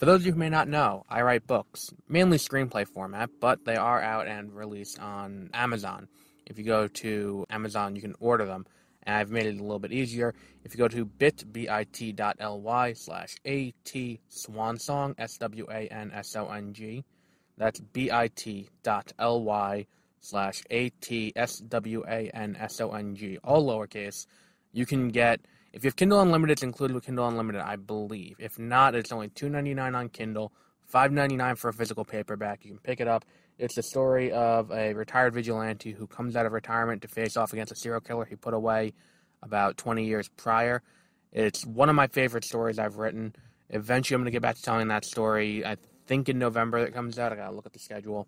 For those of you who may not know, I write books, mainly screenplay format, but they are out and released on Amazon. If you go to Amazon, you can order them, and I've made it a little bit easier. If you go to bit.ly slash at swansong, S-W-A-N-S-O-N-G, that's bit.ly slash A-T-S-W-A-N-S-O-N-G, all lowercase. You can get, if you have Kindle Unlimited, it's included with Kindle Unlimited, I believe. If not, it's only $2.99 on Kindle, $5.99 for a physical paperback. You can pick it up. It's the story of a retired vigilante who comes out of retirement to face off against a serial killer he put away about 20 years prior. It's one of my favorite stories I've written. Eventually, I'm going to get back to telling that story. I think in November it comes out. I got to look at the schedule.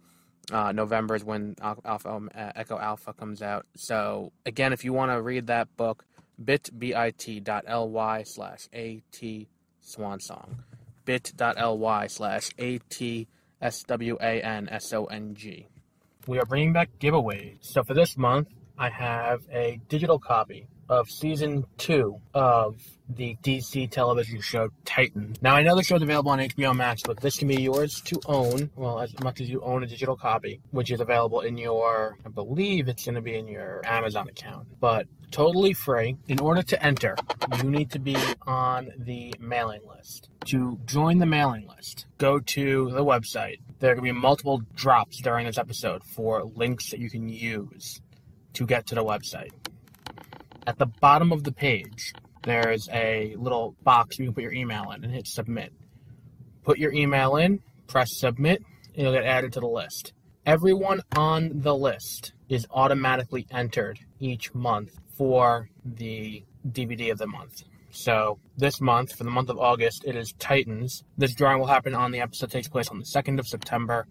Uh, November is when Alpha, um, uh, Echo Alpha comes out. So again, if you want to read that book, bit.ly slash at swansong, bit.ly slash at s w a n s o n g. We are bringing back giveaways. So for this month, I have a digital copy of season two of the DC television show Titan. Now, I know the show's available on HBO Max, but this can be yours to own, well, as much as you own a digital copy, which is available in your, I believe it's going to be in your Amazon account, but totally free. In order to enter, you need to be on the mailing list. To join the mailing list, go to the website. There are going to be multiple drops during this episode for links that you can use to get to the website. At the bottom of the page, there's a little box you can put your email in and hit submit. Put your email in, press submit, and you'll get added to the list. Everyone on the list is automatically entered each month for the DVD of the month. So this month, for the month of August, it is Titans. This drawing will happen on the episode takes place on the 2nd of September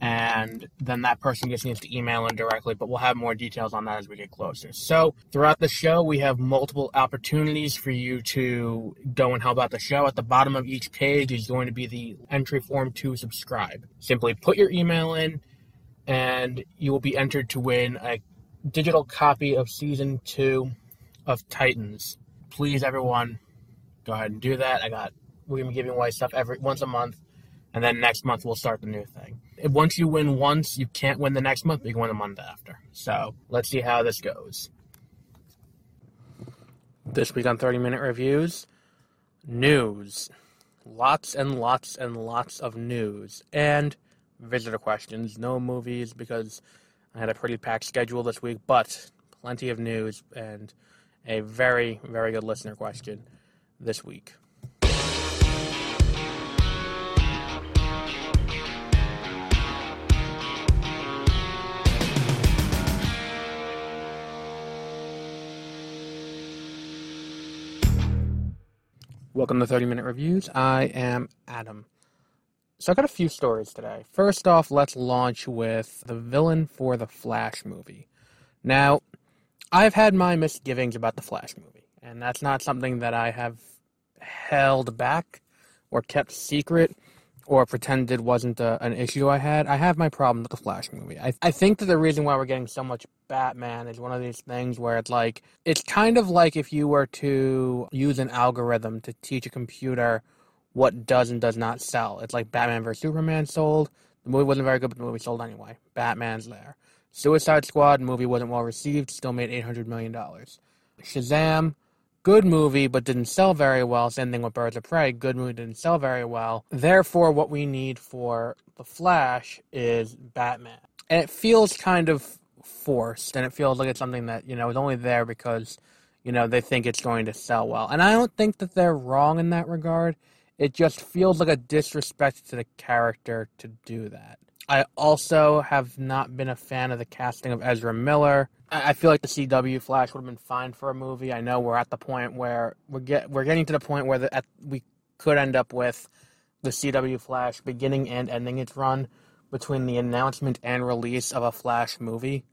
and then that person just needs to email in directly, but we'll have more details on that as we get closer. So, throughout the show, we have multiple opportunities for you to go and help out the show. At the bottom of each page is going to be the entry form to subscribe. Simply put your email in, and you will be entered to win a digital copy of season two of Titans. Please, everyone, go ahead and do that. I got we're gonna be giving away stuff every once a month, and then next month we'll start the new thing once you win once, you can't win the next month, you can win the month after. So let's see how this goes. This week on 30 Minute Reviews news. Lots and lots and lots of news. And visitor questions. No movies because I had a pretty packed schedule this week, but plenty of news and a very, very good listener question this week. Welcome to 30 Minute Reviews. I am Adam. So, I got a few stories today. First off, let's launch with the villain for the Flash movie. Now, I've had my misgivings about the Flash movie, and that's not something that I have held back or kept secret or pretend it wasn't a, an issue I had. I have my problem with the Flash movie. I, I think that the reason why we're getting so much Batman is one of these things where it's like, it's kind of like if you were to use an algorithm to teach a computer what does and does not sell. It's like Batman vs. Superman sold. The movie wasn't very good, but the movie sold anyway. Batman's there. Suicide Squad movie wasn't well received, still made $800 million. Shazam good movie but didn't sell very well. Same thing with Birds of Prey. Good movie didn't sell very well. Therefore, what we need for The Flash is Batman. And it feels kind of forced and it feels like it's something that, you know, is only there because, you know, they think it's going to sell well. And I don't think that they're wrong in that regard. It just feels like a disrespect to the character to do that. I also have not been a fan of the casting of Ezra Miller. I feel like the CW Flash would have been fine for a movie. I know we're at the point where we're get we're getting to the point where the, at, we could end up with the CW Flash beginning and ending its run between the announcement and release of a Flash movie,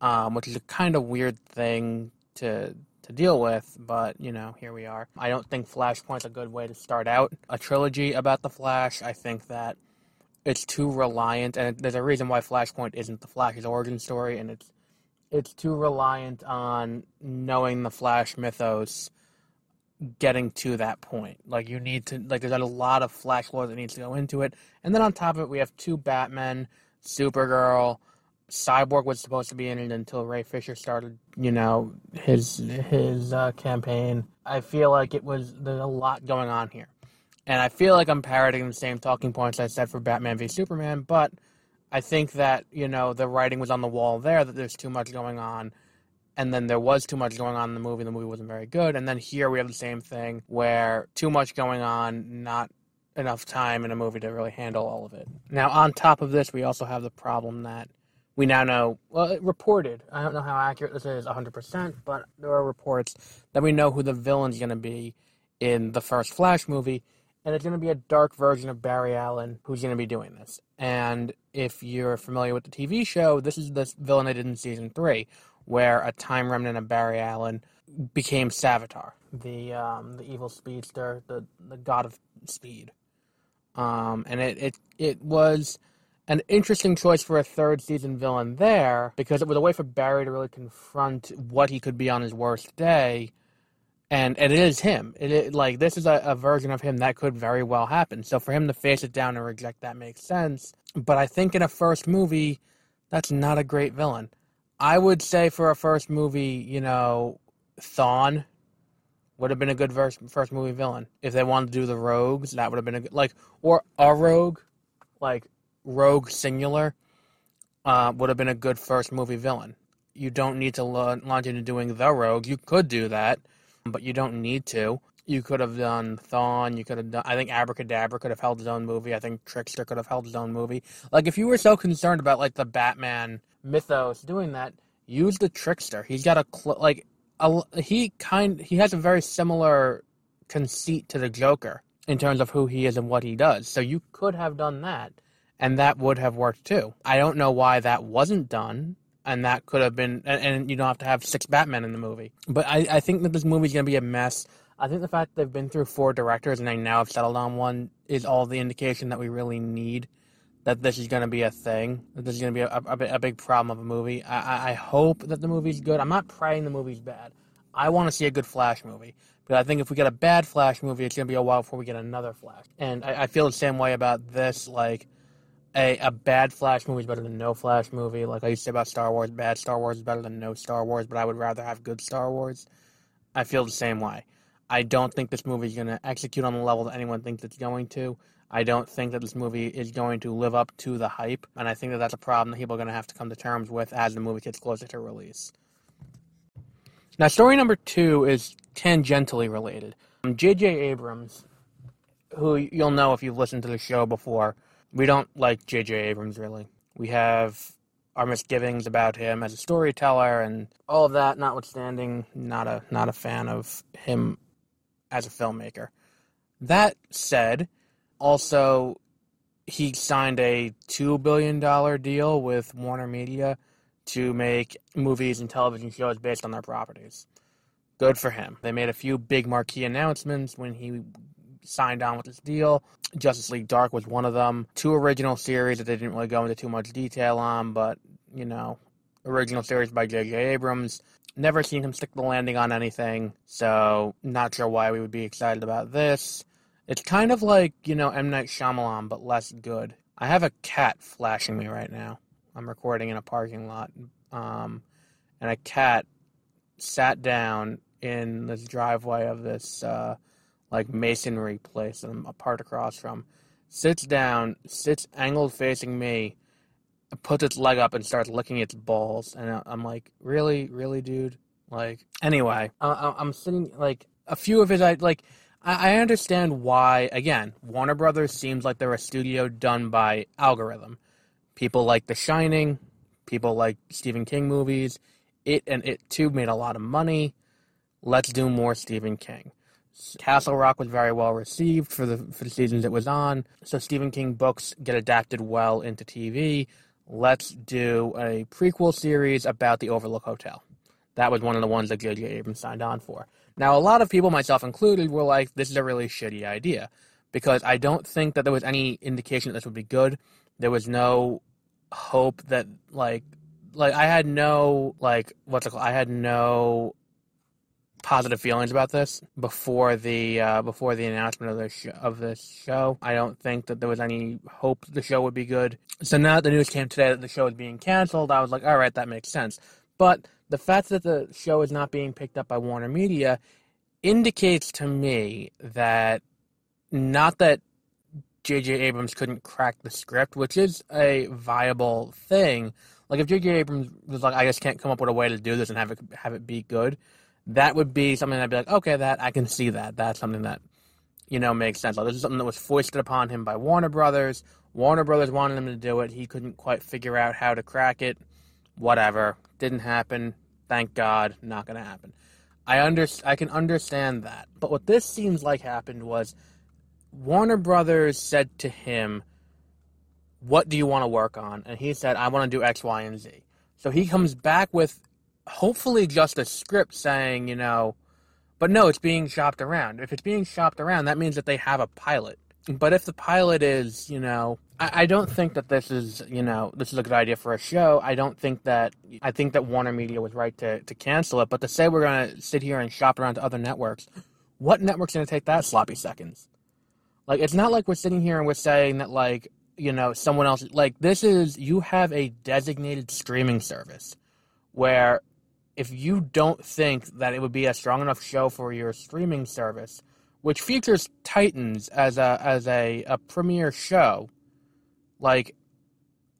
um, which is a kind of weird thing to to deal with. But you know, here we are. I don't think Flashpoint's a good way to start out a trilogy about the Flash. I think that it's too reliant, and there's a reason why Flashpoint isn't the Flash's origin story, and it's it's too reliant on knowing the Flash mythos getting to that point. Like you need to like there's a lot of flash lore that needs to go into it. And then on top of it we have two Batmen, Supergirl, Cyborg was supposed to be in it until Ray Fisher started, you know, his his uh, campaign. I feel like it was there's a lot going on here, and I feel like I'm parroting the same talking points I said for Batman v Superman. But I think that you know the writing was on the wall there that there's too much going on, and then there was too much going on in the movie. The movie wasn't very good, and then here we have the same thing where too much going on, not enough time in a movie to really handle all of it. Now, on top of this, we also have the problem that we now know, well, it reported. I don't know how accurate this is 100%, but there are reports that we know who the villain's going to be in the first Flash movie, and it's going to be a dark version of Barry Allen who's going to be doing this. And if you're familiar with the TV show, this is the villain I did in season three, where a time remnant of Barry Allen became Savitar, the um, the evil speedster, the the god of speed. Um, and it, it it was an interesting choice for a third season villain there because it was a way for Barry to really confront what he could be on his worst day. And, it is him. It is, like this is a, a version of him that could very well happen. So for him to face it down and reject that makes sense. But I think in a first movie, that's not a great villain. I would say for a first movie, you know, Thawne would have been a good first first movie villain. If they wanted to do the rogues, that would have been a good like or a rogue, like rogue singular uh, would have been a good first movie villain. You don't need to launch into doing the rogue. You could do that, but you don't need to. You could have done Thawne. You could have done. I think Abracadabra could have held his own movie. I think Trickster could have held his own movie. Like if you were so concerned about like the Batman mythos doing that, use the Trickster. He's got a cl- like a, he kind. He has a very similar conceit to the Joker in terms of who he is and what he does. So you could have done that and that would have worked too. I don't know why that wasn't done, and that could have been, and, and you don't have to have six Batmen in the movie. But I, I think that this movie's going to be a mess. I think the fact they've been through four directors and they now have settled on one is all the indication that we really need that this is going to be a thing. That this is going to be a, a, a, big problem of a movie. I, I hope that the movie's good. I'm not praying the movie's bad. I want to see a good Flash movie. But I think if we get a bad Flash movie, it's going to be a while before we get another Flash. And I, I feel the same way about this. Like, a, a bad Flash movie is better than no Flash movie. Like I used to say about Star Wars, bad Star Wars is better than no Star Wars, but I would rather have good Star Wars. I feel the same way. I don't think this movie is going to execute on the level that anyone thinks it's going to. I don't think that this movie is going to live up to the hype, and I think that that's a problem that people are going to have to come to terms with as the movie gets closer to release. Now, story number two is tangentially related. J.J. Abrams, who you'll know if you've listened to the show before, we don't like J.J. Abrams really. We have our misgivings about him as a storyteller and all of that notwithstanding, not a not a fan of him as a filmmaker. That said, also he signed a two billion dollar deal with Warner Media to make movies and television shows based on their properties. Good for him. They made a few big marquee announcements when he signed on with this deal. Justice League Dark was one of them. Two original series that they didn't really go into too much detail on, but, you know, original series by J.J. Abrams. Never seen him stick the landing on anything, so not sure why we would be excited about this. It's kind of like, you know, M. Night Shyamalan, but less good. I have a cat flashing me right now. I'm recording in a parking lot. Um, and a cat sat down in this driveway of this uh, like masonry place I'm apart across from, sits down, sits angled facing me, puts its leg up and starts licking its balls. And I'm like, really, really, dude? Like, anyway, I'm sitting like a few of his, I, like, I understand why. Again, Warner Brothers seems like they're a studio done by algorithm. People like The Shining, people like Stephen King movies. It and It Too made a lot of money. Let's do more Stephen King. Castle Rock was very well received for the for the seasons it was on. So Stephen King books get adapted well into TV. Let's do a prequel series about the Overlook Hotel. That was one of the ones that J.J. Abrams signed on for. Now, a lot of people, myself included, were like, "This is a really shitty idea," because I don't think that there was any indication that this would be good. There was no hope that like like I had no like what's it called? I had no positive feelings about this before the uh, before the announcement of this sh- of this show. I don't think that there was any hope the show would be good. So now that the news came today that the show is being canceled, I was like, all right, that makes sense. But the fact that the show is not being picked up by Warner Media indicates to me that not that J.J. Abrams couldn't crack the script, which is a viable thing. Like if J.J. Abrams was like, I just can't come up with a way to do this and have it have it be good, that would be something I'd be like, okay, that I can see that. That's something that you know makes sense. Like this is something that was foisted upon him by Warner Brothers. Warner Brothers wanted him to do it. He couldn't quite figure out how to crack it. Whatever, didn't happen. Thank God, not gonna happen. I under I can understand that, but what this seems like happened was Warner Brothers said to him, What do you want to work on? And he said, I want to do X, Y, and Z. So he comes back with hopefully just a script saying, you know, but no, it's being shopped around. If it's being shopped around, that means that they have a pilot. But if the pilot is, you know, I, I don't think that this is, you know, this is a good idea for a show. I don't think that, I think that Warner Media was right to, to cancel it. But to say we're going to sit here and shop around to other networks, what network's going to take that sloppy seconds? Like, it's not like we're sitting here and we're saying that, like, you know, someone else, like, this is, you have a designated streaming service where if you don't think that it would be a strong enough show for your streaming service, which features Titans as a, as a, a premiere show, like,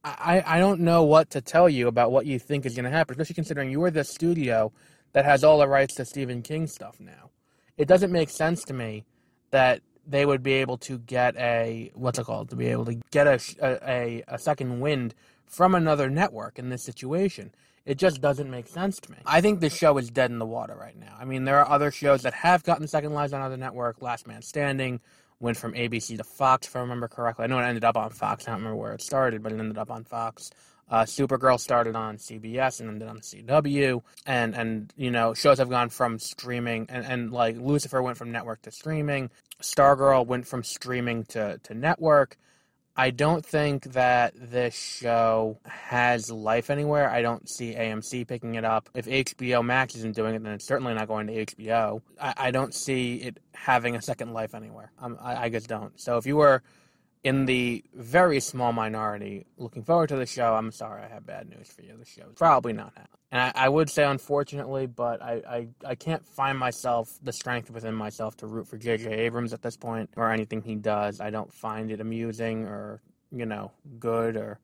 I, I don't know what to tell you about what you think is going to happen, especially considering you're the studio that has all the rights to Stephen King stuff now. It doesn't make sense to me that they would be able to get a what's it called to be able to get a, a, a second wind from another network in this situation. It just doesn't make sense to me. I think the show is dead in the water right now. I mean, there are other shows that have gotten second lives on other network. Last Man Standing went from ABC to Fox, if I remember correctly. I know it ended up on Fox. I don't remember where it started, but it ended up on Fox. Uh, Supergirl started on CBS and ended on CW, and and you know shows have gone from streaming and, and like Lucifer went from network to streaming. Stargirl went from streaming to, to network. I don't think that this show has life anywhere. I don't see AMC picking it up. If HBO Max isn't doing it, then it's certainly not going to HBO. I, I don't see it having a second life anywhere. Um, I, I just don't. So if you were in the very small minority looking forward to the show, I'm sorry, I have bad news for you. The show's probably not happening. And I, I, would say unfortunately, but I, I, I can't find myself, the strength within myself to root for J.J. Abrams at this point or anything he does. I don't find it amusing or, you know, good or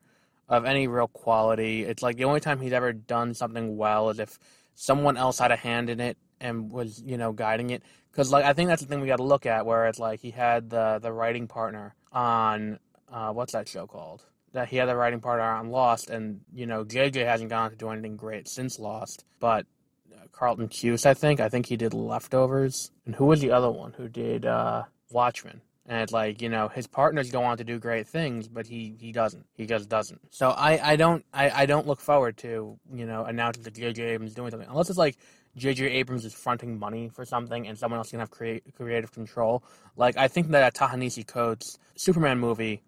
of any real quality. It's like the only time he's ever done something well is if someone else had a hand in it and was, you know, guiding it. Because, like, I think that's the thing we got to look at where it's like he had the, the writing partner on uh, what's that show called? That he had the writing partner on Lost, and you know JJ hasn't gone to do anything great since Lost, but uh, Carlton Cuse, I think, I think he did Leftovers, and who was the other one who did uh, Watchmen? And it's like, you know, his partners go on to do great things, but he, he doesn't. He just doesn't. So I, I don't I, I don't look forward to, you know, announcing that J.J. Abrams is doing something. Unless it's like J.J. Abrams is fronting money for something and someone else can have create, creative control. Like, I think that a Ta-Nehisi Coates Superman movie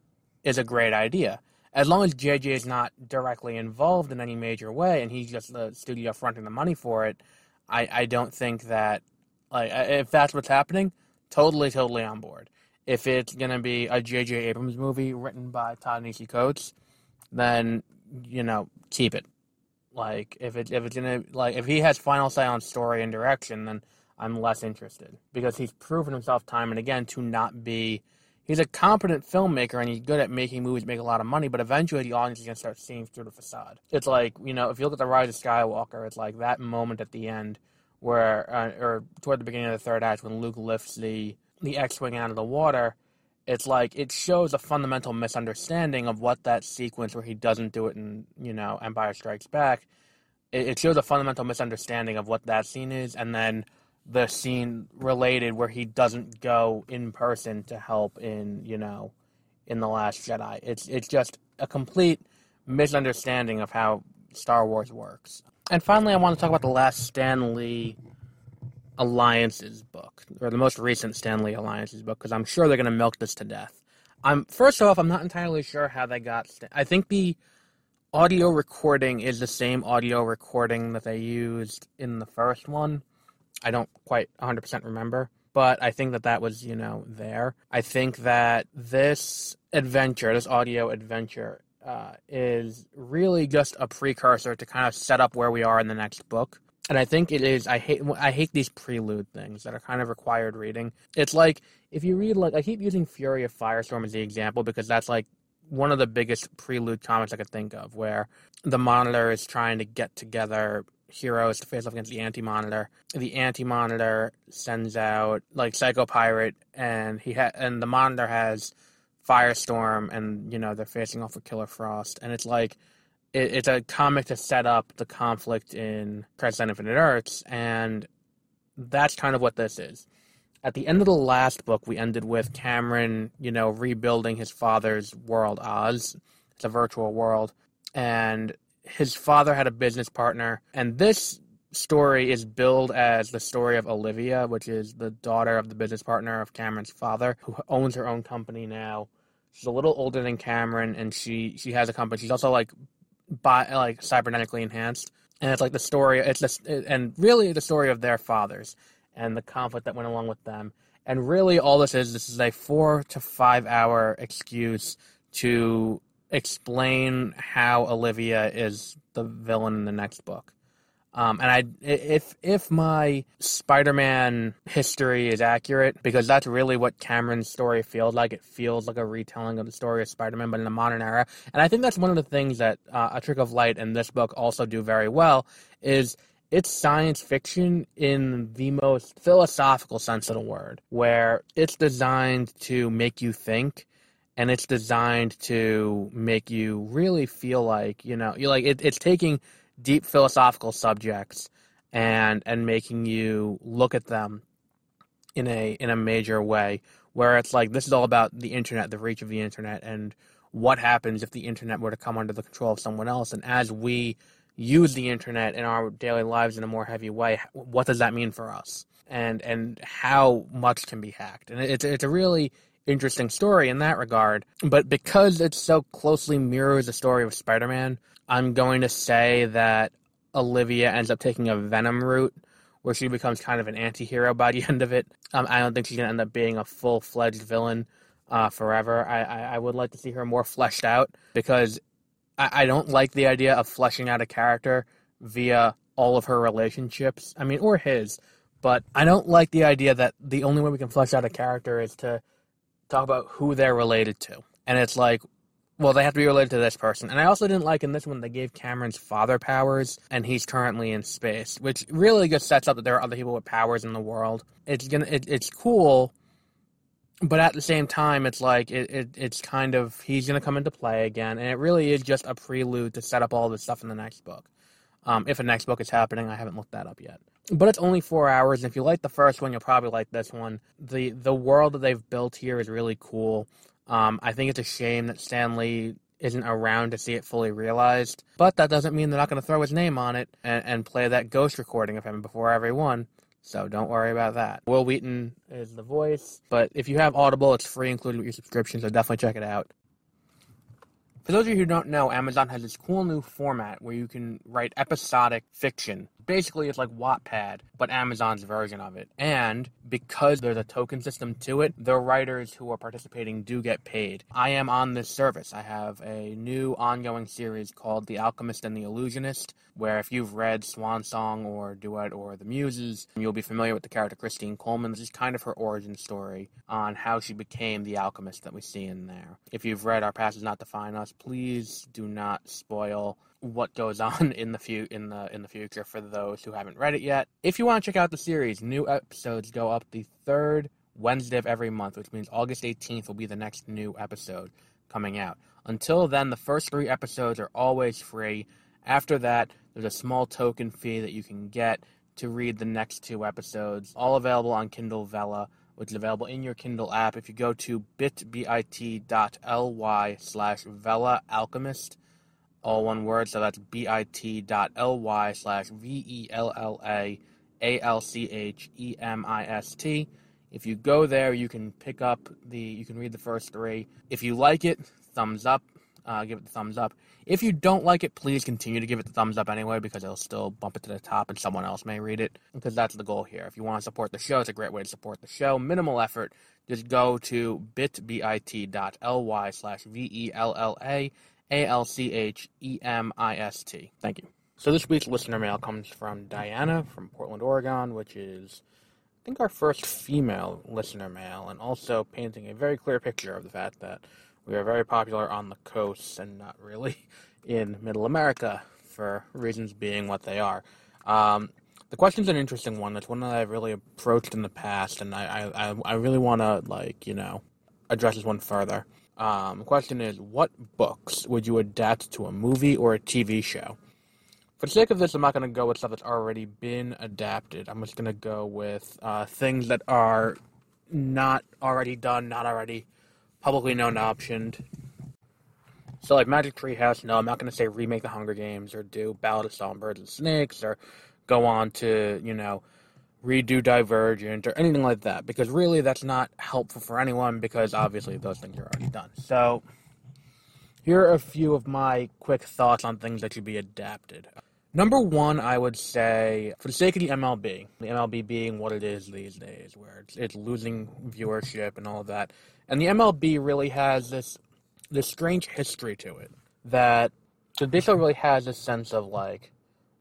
is a great idea. As long as J.J. is not directly involved in any major way and he's just the studio fronting the money for it, I, I don't think that, like, if that's what's happening, totally, totally on board. If it's going to be a J.J. Abrams movie written by Ta-Nehisi Coates, then, you know, keep it. Like if it if it's gonna like if he has final say on story and direction, then I'm less interested because he's proven himself time and again to not be. He's a competent filmmaker and he's good at making movies make a lot of money, but eventually the audience is gonna start seeing through the facade. It's like you know if you look at the Rise of Skywalker, it's like that moment at the end where uh, or toward the beginning of the third act when Luke lifts the the X-wing out of the water it's like it shows a fundamental misunderstanding of what that sequence where he doesn't do it in you know Empire Strikes Back. It, it shows a fundamental misunderstanding of what that scene is, and then the scene related where he doesn't go in person to help in you know in the Last Jedi. It's it's just a complete misunderstanding of how Star Wars works. And finally, I want to talk about the last Stan Lee Alliances book, or the most recent Stan Lee Alliances book, because I'm sure they're going to milk this to death. I'm first off, I'm not entirely sure how they got. I think the audio recording is the same audio recording that they used in the first one. I don't quite 100% remember, but I think that that was, you know, there. I think that this adventure, this audio adventure, uh, is really just a precursor to kind of set up where we are in the next book. And I think it is. I hate. I hate these prelude things that are kind of required reading. It's like if you read like I keep using Fury of Firestorm as the example because that's like one of the biggest prelude comics I could think of, where the Monitor is trying to get together heroes to face off against the Anti Monitor. The Anti Monitor sends out like Psycho Pirate, and he ha- and the Monitor has Firestorm, and you know they're facing off with Killer Frost, and it's like it, it's a comic to set up the conflict in Crisis on Infinite Earths, and that's kind of what this is. At the end of the last book, we ended with Cameron, you know, rebuilding his father's world, Oz. It's a virtual world, and his father had a business partner, and this story is billed as the story of Olivia, which is the daughter of the business partner of Cameron's father, who owns her own company now. She's a little older than Cameron, and she she has a company. She's also like by like cybernetically enhanced, and it's like the story. It's just and really the story of their fathers and the conflict that went along with them. And really, all this is this is a four to five hour excuse to explain how Olivia is the villain in the next book. Um, and I, if if my Spider-Man history is accurate, because that's really what Cameron's story feels like. It feels like a retelling of the story of Spider-Man, but in a modern era. And I think that's one of the things that uh, A Trick of Light and this book also do very well. Is it's science fiction in the most philosophical sense of the word, where it's designed to make you think and it's designed to make you really feel like you know you like it, it's taking deep philosophical subjects and and making you look at them in a in a major way where it's like this is all about the internet the reach of the internet and what happens if the internet were to come under the control of someone else? And as we use the internet in our daily lives in a more heavy way what does that mean for us? And and how much can be hacked? And it's it's a really interesting story in that regard but because it so closely mirrors the story of spider-man I'm going to say that Olivia ends up taking a Venom route where she becomes kind of an anti hero by the end of it. Um, I don't think she's going to end up being a full fledged villain uh, forever. I, I, I, would like to see her more fleshed out because I, I don't like the idea of fleshing out a character via all of her relationships. I mean, or his. But I don't like the idea that the only way we can flesh out a character is to talk about who they're related to. And it's like, well, they have to be related to this person. And I also didn't like in this one they gave Cameron's father powers, and he's currently in space, which really just sets up that there are other people with powers in the world. It's gonna, it, it's cool, but at the same time, it's like it, it, it's kind of he's gonna come into play again, and it really is just a prelude to set up all this stuff in the next book. Um, if a next book is happening, I haven't looked that up yet. But it's only four hours, and if you like the first one, you'll probably like this one. the The world that they've built here is really cool. Um, I think it's a shame that Stan Lee isn't around to see it fully realized, but that doesn't mean they're not going to throw his name on it and, and play that ghost recording of him before everyone. So don't worry about that. Wil Wheaton is the voice, but if you have Audible, it's free included with your subscription, so definitely check it out. For those of you who don't know, Amazon has this cool new format where you can write episodic fiction Basically, it's like Wattpad, but Amazon's version of it. And because there's a token system to it, the writers who are participating do get paid. I am on this service. I have a new ongoing series called The Alchemist and the Illusionist, where if you've read Swan Song or Duet or The Muses, you'll be familiar with the character Christine Coleman. This is kind of her origin story on how she became the alchemist that we see in there. If you've read Our Past Does Not Define Us, please do not spoil what goes on in the fu- in the in the future for those who haven't read it yet. If you want to check out the series, new episodes go up the third Wednesday of every month, which means August 18th will be the next new episode coming out. Until then, the first three episodes are always free. After that, there's a small token fee that you can get to read the next two episodes, all available on Kindle Vella, which is available in your Kindle app. If you go to bit.ly slash Vella Alchemist, all one word. So that's bit.ly slash V E L L A A L C H E M I S T. If you go there, you can pick up the, you can read the first three. If you like it, thumbs up. uh, give it the thumbs up. If you don't like it, please continue to give it the thumbs up anyway because it'll still bump it to the top and someone else may read it because that's the goal here. If you want to support the show, it's a great way to support the show. Minimal effort. Just go to bit.ly slash V-E-L-L-A A-L-C-H-E-M-I-S-T. Thank you. So this week's listener mail comes from Diana from Portland, Oregon, which is I think our first female listener mail, and also painting a very clear picture of the fact that we are very popular on the coasts and not really in Middle America, for reasons being what they are. Um, the question's an interesting one. It's one that I've really approached in the past, and I I, I really want to like you know address this one further. Um, question is, what books would you adapt to a movie or a TV show? For the sake of this, I'm not going to go with stuff that's already been adapted. I'm just going to go with uh, things that are not already done, not already publicly known, optioned. So, like Magic Tree House, no, I'm not going to say remake the Hunger Games or do Ballad of Songbirds and Snakes or go on to, you know, redo Divergent or anything like that because really that's not helpful for anyone because obviously those things are already done. So, here are a few of my quick thoughts on things that should be adapted. Number one, I would say, for the sake of the MLB, the MLB being what it is these days, where it's, it's losing viewership and all of that, and the MLB really has this this strange history to it that the baseball really has this sense of like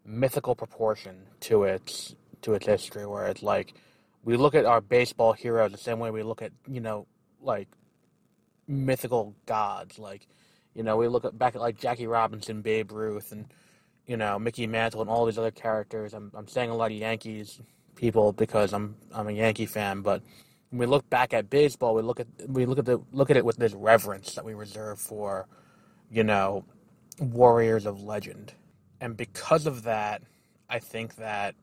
mythical proportion to its to its history, where it's like we look at our baseball heroes the same way we look at you know like mythical gods, like you know we look at back at like Jackie Robinson, Babe Ruth, and you know, Mickey Mantle and all these other characters. I'm, I'm saying a lot of Yankees people because I'm I'm a Yankee fan, but when we look back at baseball, we look at we look at the look at it with this reverence that we reserve for, you know, warriors of legend. And because of that, I think that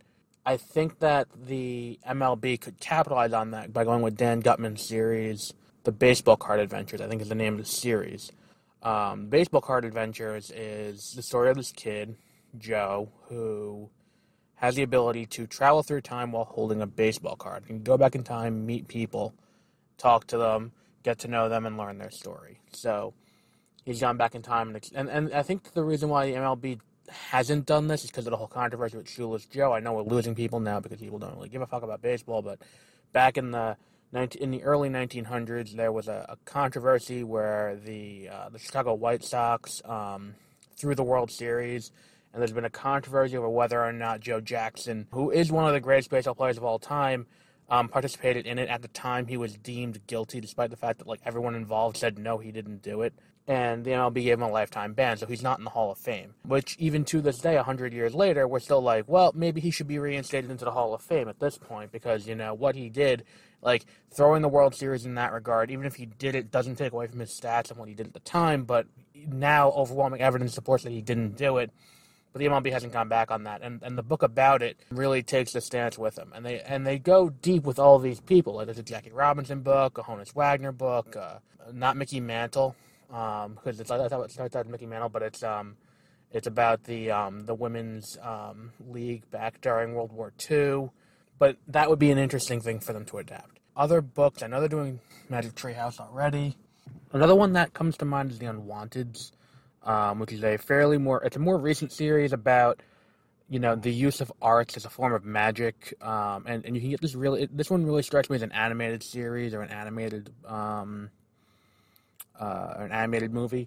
I think that the MLB could capitalize on that by going with Dan Gutman's series, The Baseball Card Adventures, I think is the name of the series. Um, Baseball Card Adventures is the story of this kid Joe, who has the ability to travel through time while holding a baseball card. He can go back in time, meet people, talk to them, get to know them, and learn their story. So he's gone back in time, and and, and I think the reason why the MLB hasn't done this is because of the whole controversy with Shoeless Joe. I know we're losing people now because people don't really give a fuck about baseball, but back in the 19, in the early 1900s, there was a, a controversy where the uh, the Chicago White Sox um, threw the World Series and there's been a controversy over whether or not Joe Jackson, who is one of the greatest baseball players of all time, um, participated in it. At the time, he was deemed guilty, despite the fact that like everyone involved said no, he didn't do it. And the MLB gave him a lifetime ban, so he's not in the Hall of Fame. Which, even to this day, 100 years later, we're still like, well, maybe he should be reinstated into the Hall of Fame at this point, because, you know, what he did, like, throwing the World Series in that regard, even if he did it, doesn't take away from his stats and what he did at the time, but now overwhelming evidence supports that he didn't do it but the MLB hasn't gone back on that. And and the book about it really takes the stance with them, and they and they go deep with all these people. Like there's a Jackie Robinson book, a Honus Wagner book, uh, not Mickey Mantle, um, because it's I thought out Mickey Mantle, but it's um, it's about the um, the women's um, league back during World War II. But that would be an interesting thing for them to adapt. Other books, I know they're doing Magic Tree House already. Another one that comes to mind is The Unwanteds um, which is a fairly more it's a more recent series about you know the use of arts as a form of magic um, and, and you can get this really this one really strikes me as an animated series or an animated um, uh, an animated movie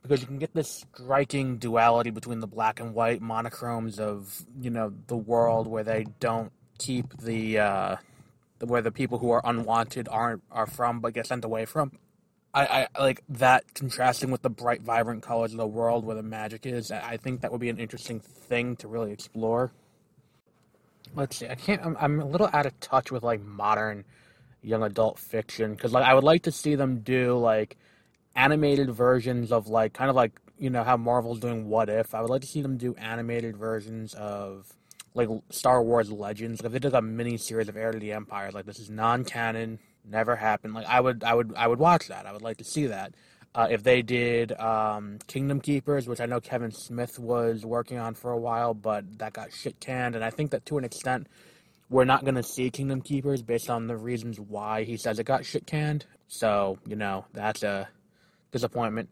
because you can get this striking duality between the black and white monochromes of you know the world where they don't keep the uh, where the people who are unwanted aren't are from but get sent away from I, I like that contrasting with the bright, vibrant colors of the world where the magic is. I think that would be an interesting thing to really explore. Let's see. I can't. I'm, I'm a little out of touch with like modern young adult fiction because like I would like to see them do like animated versions of like kind of like you know how Marvel's doing What If. I would like to see them do animated versions of like Star Wars Legends. Like if they did a mini series of Heir to the Empire, like this is non-canon never happened. Like I would, I would, I would watch that. I would like to see that. Uh, if they did um, Kingdom Keepers, which I know Kevin Smith was working on for a while, but that got shit canned, and I think that to an extent, we're not to see Kingdom Keepers based on the reasons why he says it got shit canned. So you know that's a disappointment.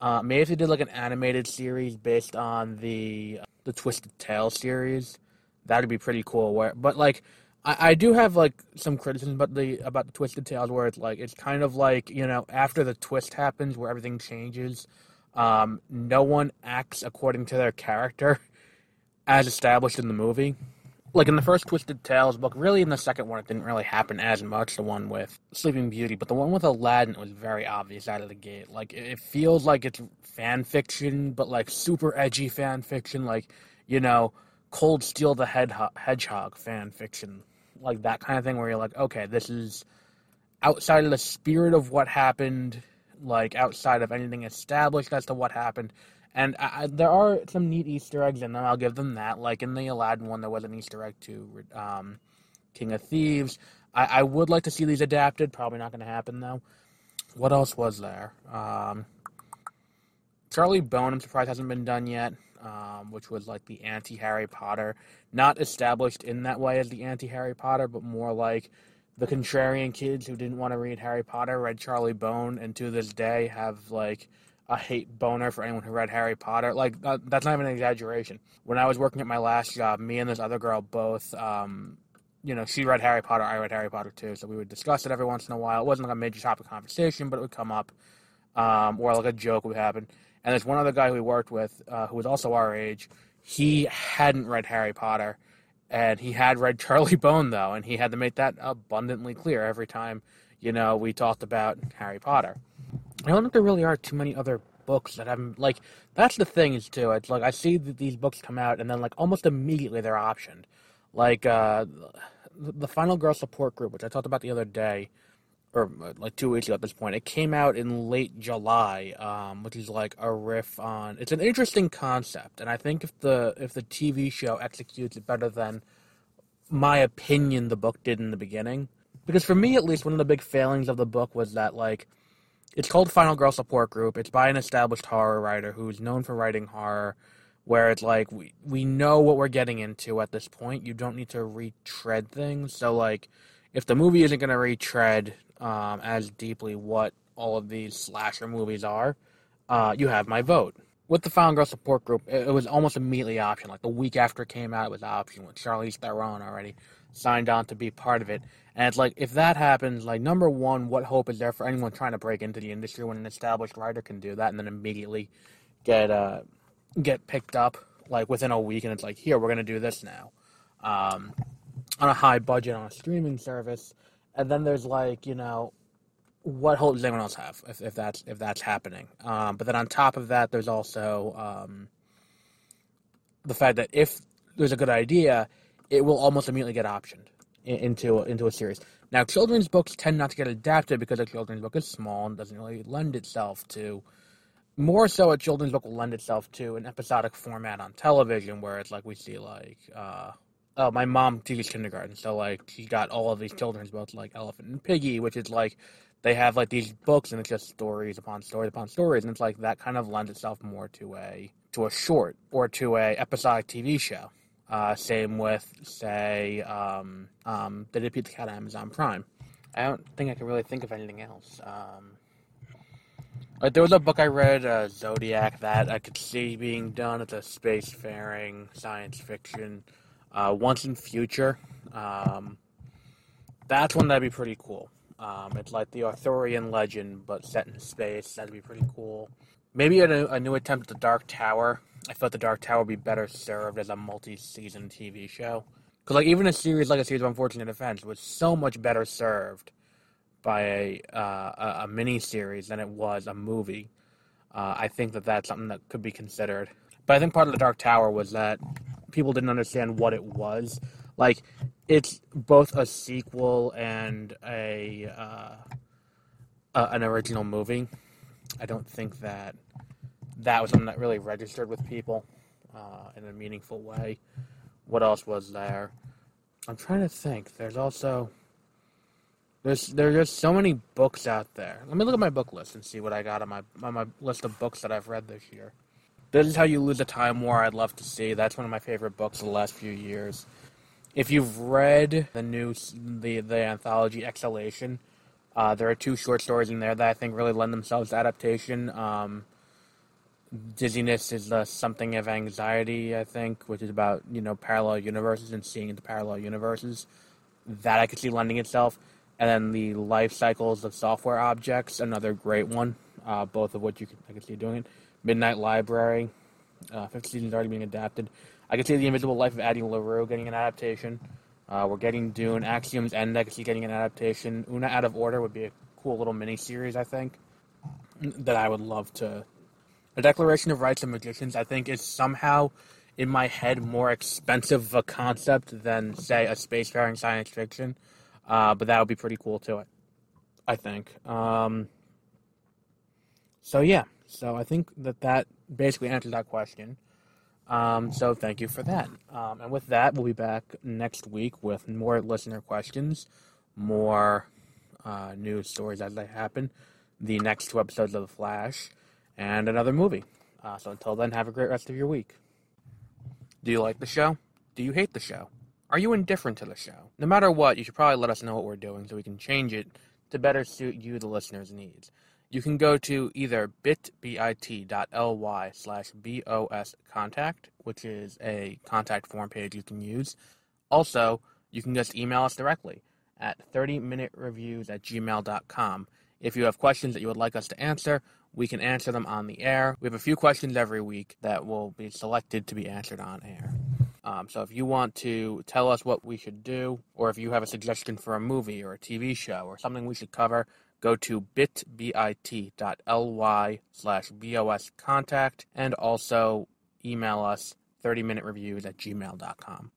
Uh, maybe if they did like an animated series based on the the Twisted Tale series, that'd be pretty cool. Where, but like, I, I do have like some criticism about the about the Twisted Tales, where it's like it's kind of like you know after the twist happens, where everything changes, um, no one acts according to their character as established in the movie like in the first Twisted Tales book, really in the second one, it didn't really happen as much. The one with Sleeping Beauty, but the one with Aladdin was very obvious out of the gate. Like it feels like it's fan fiction, but like super edgy fan fiction, like you know, Cold Steel the Hedgehog fan fiction, like that kind of thing, where you're like, okay, this is outside of the spirit of what happened, like outside of anything established as to what happened and I, there are some neat Easter eggs in them. I'll give them that. Like in the Aladdin one, there was an Easter egg to um, King of Thieves. I, I, would like to see these adapted. Probably not going to happen though. What else was there? Um, Charlie Bone, I'm surprised hasn't been done yet. Um, which was like the anti Harry Potter, not established in that way as the anti Harry Potter, but more like the contrarian kids who didn't want to read Harry Potter read Charlie Bone, and to this day have like a hate boner for anyone who read Harry Potter. Like that, that's not even an exaggeration. When I was working at my last job, me and this other girl both, um, you know, she read Harry Potter, I read Harry Potter too, so we would discuss it every once in a while. It wasn't like a major topic of conversation, but it would come up, um, or like a joke would happen. And there's one other guy we worked with uh, who was also our age. He hadn't read Harry Potter, and he had read Charlie Bone though, and he had to make that abundantly clear every time, you know, we talked about Harry Potter. I don't think there really are too many other books that I'm like. That's the thing is too. It's like I see that these books come out and then like almost immediately they're optioned. Like uh, the Final Girl Support Group, which I talked about the other day, or uh, like two weeks ago at this point. It came out in late July, um, which is like a riff on. It's an interesting concept, and I think if the if the TV show executes it better than my opinion the book did in the beginning, because for me at least, one of the big failings of the book was that like it's called Final Girl Support Group. It's by an established horror writer who's known for writing horror, where it's like we we know what we're getting into at this point. You don't need to retread things. So like, if the movie isn't to retread um, as deeply what all of these slasher movies are, uh, you have my vote. With the Final Girl Support Group, it, it was almost immediately option. Like the week after it came out, it was option with Charlize Theron already signed on to be part of it. And it's like, if that happens, like, number one, what hope is there for anyone trying to break into the industry when an established writer can do that and then immediately get uh, get picked up, like, within a week? And it's like, here, we're to do this now. Um, on a high budget on a streaming service. And then there's, like, you know, what hope does anyone else have if, if that's if that's happening? Um, but then on top of that, there's also um, the fact that if there's a good idea, it will almost immediately get optioned into into a series. Now, children's books tend not to get adapted because a children's book is small and doesn't really lend itself to. More so, a children's book will lend itself to an episodic format on television, where it's like we see like. Uh, oh, my mom teaches kindergarten, so like she got all of these children's books like Elephant and Piggie, which is like they have like these books and it's just stories upon stories upon stories, and it's like that kind of lends itself more to a to a short or to a episodic TV show. Uh, same with, say, um, um, the Pete the Cat Amazon Prime. I don't think I can really think of anything else. Um, like there was a book I read, uh, Zodiac, that I could see being done. It's a spacefaring science fiction. Uh, Once and Future. Um, that's one that'd be pretty cool. Um, it's like the Arthurian legend, but set in space. That'd be pretty cool. Maybe a, a new attempt at the Dark Tower. I felt the Dark Tower would be better served as a multi-season TV show. Because like even a series like a series of Unfortunate Events was so much better served by a uh, a mini series than it was a movie. Uh, I think that that's something that could be considered. But I think part of the Dark Tower was that people didn't understand what it was. Like it's both a sequel and a uh, an original movie. I don't think that that was something that really registered with people uh, in a meaningful way. What else was there? I'm trying to think. There's also there's there's just so many books out there. Let me look at my book list and see what I got on my on my list of books that I've read this year. This is how you lose a time war. I'd love to see. That's one of my favorite books of the last few years. If you've read the new the the anthology Exhalation, uh, there are two short stories in there that I think really lend themselves to adaptation. Um, Dizziness is the something of anxiety, I think, which is about you know parallel universes and seeing into parallel universes. That I could see lending itself, and then the life cycles of software objects, another great one. Uh, both of which you can, I could see doing it. Midnight Library, uh, fifth season's already being adapted. I could see the Invisible Life of Addie LaRue getting an adaptation. Uh, we're getting Dune. Axiom's End, I could see getting an adaptation. Una Out of Order would be a cool little mini series, I think, that I would love to the Declaration of Rights of Magicians, I think, is somehow in my head more expensive of a concept than, say, a spacefaring science fiction. Uh, but that would be pretty cool to it, I think. Um, so yeah, so I think that that basically answers that question. Um, so thank you for that. Um, and with that, we'll be back next week with more listener questions, more uh, news stories as they happen, the next two episodes of The Flash and another movie. Uh, so until then, have a great rest of your week. Do you like the show? Do you hate the show? Are you indifferent to the show? No matter what, you should probably let us know what we're doing so we can change it to better suit you, the listener's needs. You can go to either bit.ly slash BOS contact, which is a contact form page you can use. Also, you can just email us directly at 30minutereviews at gmail.com. If you have questions that you would like us to answer, we can answer them on the air. We have a few questions every week that will be selected to be answered on air. Um, so if you want to tell us what we should do, or if you have a suggestion for a movie or a TV show or something we should cover, go to bit.ly slash bos contact and also email us 30 minute reviews at gmail.com.